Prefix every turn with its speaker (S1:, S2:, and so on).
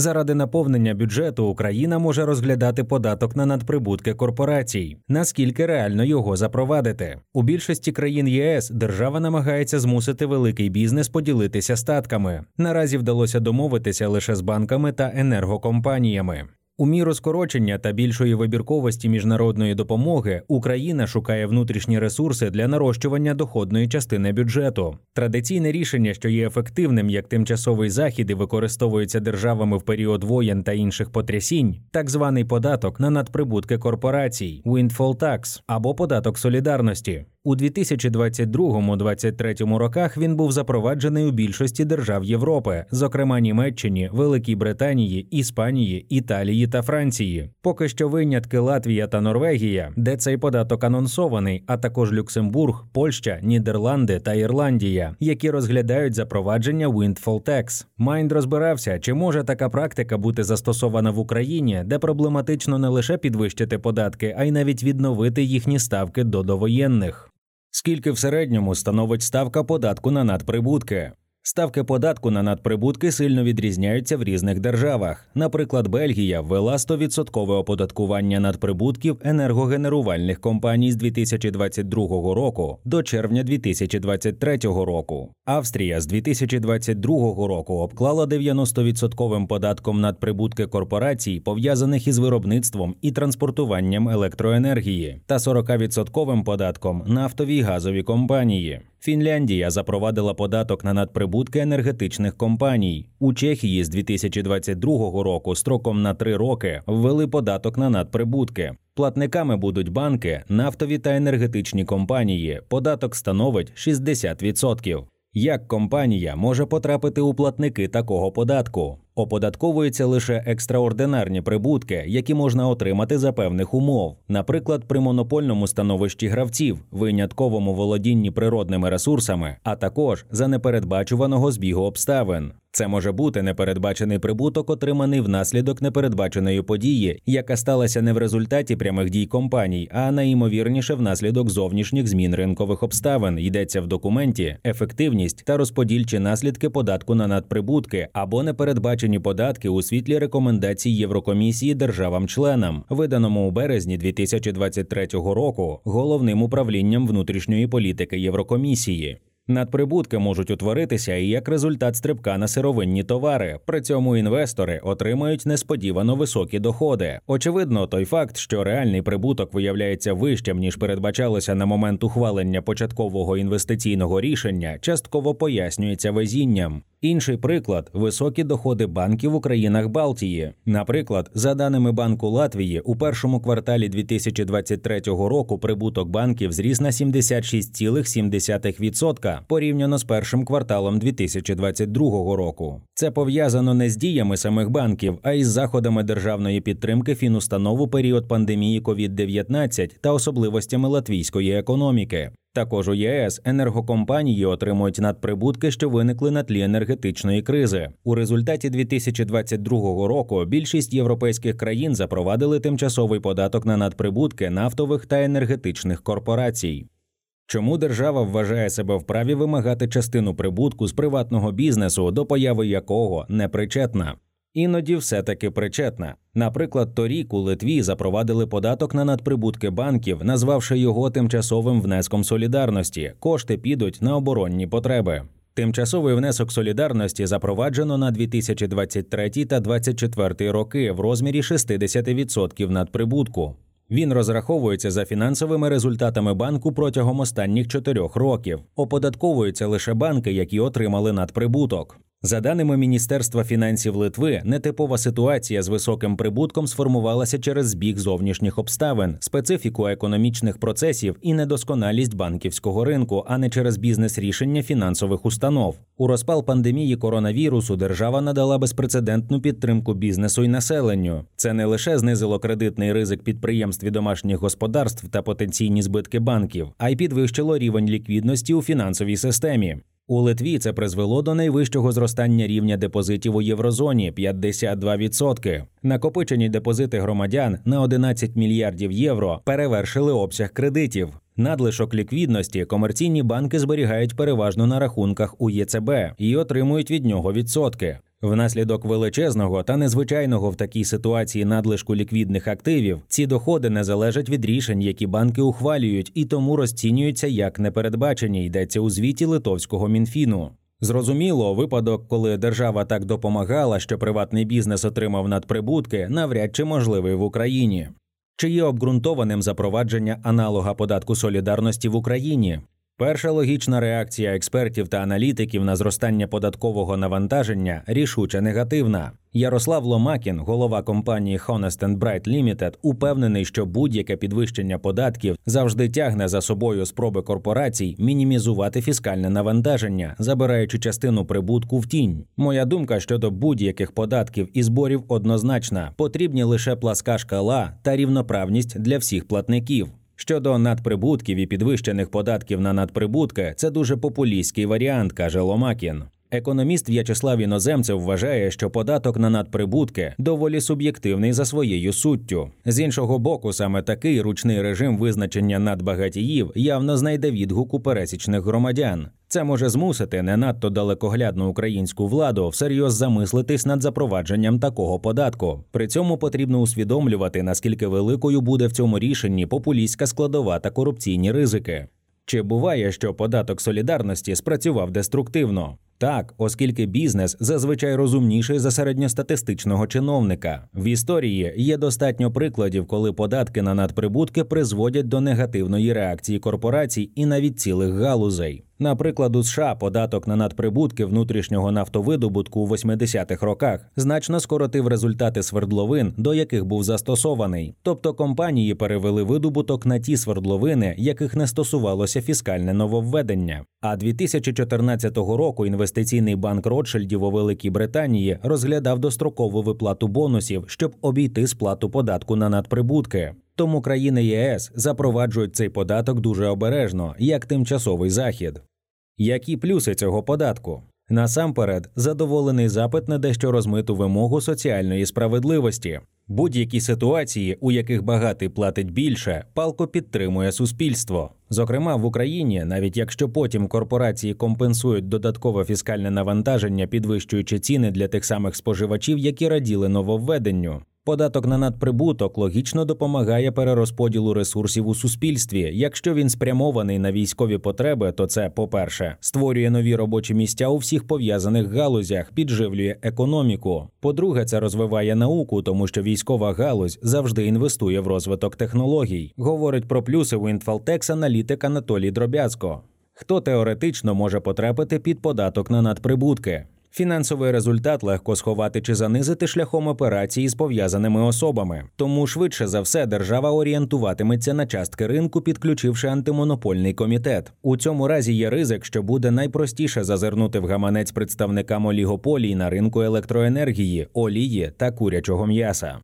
S1: Заради наповнення бюджету Україна може розглядати податок на надприбутки корпорацій, наскільки реально його запровадити. У більшості країн ЄС держава намагається змусити великий бізнес поділитися статками. Наразі вдалося домовитися лише з банками та енергокомпаніями. У міру скорочення та більшої вибірковості міжнародної допомоги Україна шукає внутрішні ресурси для нарощування доходної частини бюджету. Традиційне рішення, що є ефективним як тимчасовий захід і використовується державами в період воєн та інших потрясінь, так званий податок на надприбутки корпорацій windfall tax або податок солідарності. У 2022-2023 роках він був запроваджений у більшості держав Європи, зокрема Німеччині, Великій Британії, Іспанії, Італії та Франції. Поки що винятки Латвія та Норвегія, де цей податок анонсований, а також Люксембург, Польща, Нідерланди та Ірландія, які розглядають запровадження windfall tax. Майнд розбирався, чи може така практика бути застосована в Україні, де проблематично не лише підвищити податки, а й навіть відновити їхні ставки до довоєнних. Скільки в середньому становить ставка податку на надприбутки? Ставки податку на надприбутки сильно відрізняються в різних державах. Наприклад, Бельгія ввела 100% оподаткування надприбутків енергогенерувальних компаній з 2022 року до червня 2023 року. Австрія з 2022 року обклала 90% податком надприбутки корпорацій, пов'язаних із виробництвом і транспортуванням електроенергії, та 40% податком нафтові й газові компанії. Фінляндія запровадила податок на надприбутки енергетичних компаній. У Чехії з 2022 року строком на три роки ввели податок на надприбутки. Платниками будуть банки, нафтові та енергетичні компанії. Податок становить 60%. Як компанія може потрапити у платники такого податку? Оподатковуються лише екстраординарні прибутки, які можна отримати за певних умов, наприклад, при монопольному становищі гравців, винятковому володінні природними ресурсами, а також за непередбачуваного збігу обставин. Це може бути непередбачений прибуток, отриманий внаслідок непередбаченої події, яка сталася не в результаті прямих дій компаній, а найімовірніше внаслідок зовнішніх змін ринкових обставин. Йдеться в документі ефективність та розподільчі наслідки податку на надприбутки або непередбачені податки у світлі рекомендацій Єврокомісії державам-членам, виданому у березні 2023 року головним управлінням внутрішньої політики Єврокомісії. Надприбутки можуть утворитися і як результат стрибка на сировинні товари. При цьому інвестори отримають несподівано високі доходи. Очевидно, той факт, що реальний прибуток виявляється вищим ніж передбачалося на момент ухвалення початкового інвестиційного рішення, частково пояснюється везінням. Інший приклад високі доходи банків у країнах Балтії. Наприклад, за даними Банку Латвії, у першому кварталі 2023 року прибуток банків зріс на 76,7% порівняно з першим кварталом 2022 року. Це пов'язано не з діями самих банків, а із заходами державної підтримки фінустанов у період пандемії COVID-19 та особливостями латвійської економіки. Також у ЄС енергокомпанії отримують надприбутки, що виникли на тлі енергетичної кризи. У результаті 2022 року більшість європейських країн запровадили тимчасовий податок на надприбутки нафтових та енергетичних корпорацій. Чому держава вважає себе вправі вимагати частину прибутку з приватного бізнесу, до появи якого не причетна? Іноді все таки причетна. Наприклад, торік у Литві запровадили податок на надприбутки банків, назвавши його тимчасовим внеском солідарності. Кошти підуть на оборонні потреби. Тимчасовий внесок солідарності запроваджено на 2023 та 2024 роки в розмірі 60% надприбутку. Він розраховується за фінансовими результатами банку протягом останніх чотирьох років. Оподатковуються лише банки, які отримали надприбуток. За даними Міністерства фінансів Литви, нетипова ситуація з високим прибутком сформувалася через збіг зовнішніх обставин, специфіку економічних процесів і недосконалість банківського ринку, а не через бізнес-рішення фінансових установ. У розпал пандемії коронавірусу держава надала безпрецедентну підтримку бізнесу і населенню. Це не лише знизило кредитний ризик підприємств і домашніх господарств та потенційні збитки банків, а й підвищило рівень ліквідності у фінансовій системі. У Литві це призвело до найвищого зростання рівня депозитів у єврозоні 52%. Накопичені депозити громадян на 11 мільярдів євро перевершили обсяг кредитів. Надлишок ліквідності комерційні банки зберігають переважно на рахунках у ЄЦБ і отримують від нього відсотки. Внаслідок величезного та незвичайного в такій ситуації надлишку ліквідних активів ці доходи не залежать від рішень, які банки ухвалюють, і тому розцінюються як непередбачені. Йдеться у звіті литовського мінфіну. Зрозуміло, випадок, коли держава так допомагала, що приватний бізнес отримав надприбутки, навряд чи можливий в Україні. Чи є обґрунтованим запровадження аналога податку солідарності в Україні? Перша логічна реакція експертів та аналітиків на зростання податкового навантаження рішуче негативна. Ярослав Ломакін, голова компанії Honest Bright Limited, упевнений, що будь-яке підвищення податків завжди тягне за собою спроби корпорацій мінімізувати фіскальне навантаження, забираючи частину прибутку в тінь. Моя думка щодо будь-яких податків і зборів однозначна: потрібні лише пласка шкала та рівноправність для всіх платників. Щодо надприбутків і підвищених податків на надприбутки, це дуже популістський варіант, каже Ломакін. Економіст В'ячеслав Іноземцев вважає, що податок на надприбутки доволі суб'єктивний за своєю суттю. З іншого боку, саме такий ручний режим визначення надбагатіїв явно знайде відгук у пересічних громадян. Це може змусити не надто далекоглядну українську владу всерйоз замислитись над запровадженням такого податку. При цьому потрібно усвідомлювати, наскільки великою буде в цьому рішенні популістська складова та корупційні ризики. Чи буває, що податок солідарності спрацював деструктивно? Так, оскільки бізнес зазвичай розумніший за середньостатистичного чиновника. В історії є достатньо прикладів, коли податки на надприбутки призводять до негативної реакції корпорацій і навіть цілих галузей. Наприклад, у США податок на надприбутки внутрішнього нафтовидобутку у 80-х роках значно скоротив результати свердловин, до яких був застосований. Тобто компанії перевели видобуток на ті свердловини, яких не стосувалося фіскальне нововведення. А 2014 року інвестиційний банк Ротшильдів у Великій Британії розглядав дострокову виплату бонусів, щоб обійти сплату податку на надприбутки. Тому країни ЄС запроваджують цей податок дуже обережно, як тимчасовий захід. Які плюси цього податку? Насамперед, задоволений запит на дещо розмиту вимогу соціальної справедливості. Будь-які ситуації, у яких багатий платить більше, палко підтримує суспільство. Зокрема, в Україні, навіть якщо потім корпорації компенсують додаткове фіскальне навантаження, підвищуючи ціни для тих самих споживачів, які раділи нововведенню. Податок на надприбуток логічно допомагає перерозподілу ресурсів у суспільстві. Якщо він спрямований на військові потреби, то це, по-перше, створює нові робочі місця у всіх пов'язаних галузях, підживлює економіку. По-друге, це розвиває науку, тому що військова галузь завжди інвестує в розвиток технологій. Говорить про плюси Інфалтекс аналітик Анатолій Дробязко. Хто теоретично може потрапити під податок на надприбутки? Фінансовий результат легко сховати чи занизити шляхом операції з пов'язаними особами, тому швидше за все держава орієнтуватиметься на частки ринку, підключивши антимонопольний комітет. У цьому разі є ризик, що буде найпростіше зазирнути в гаманець представникам олігополій на ринку електроенергії, олії та курячого м'яса.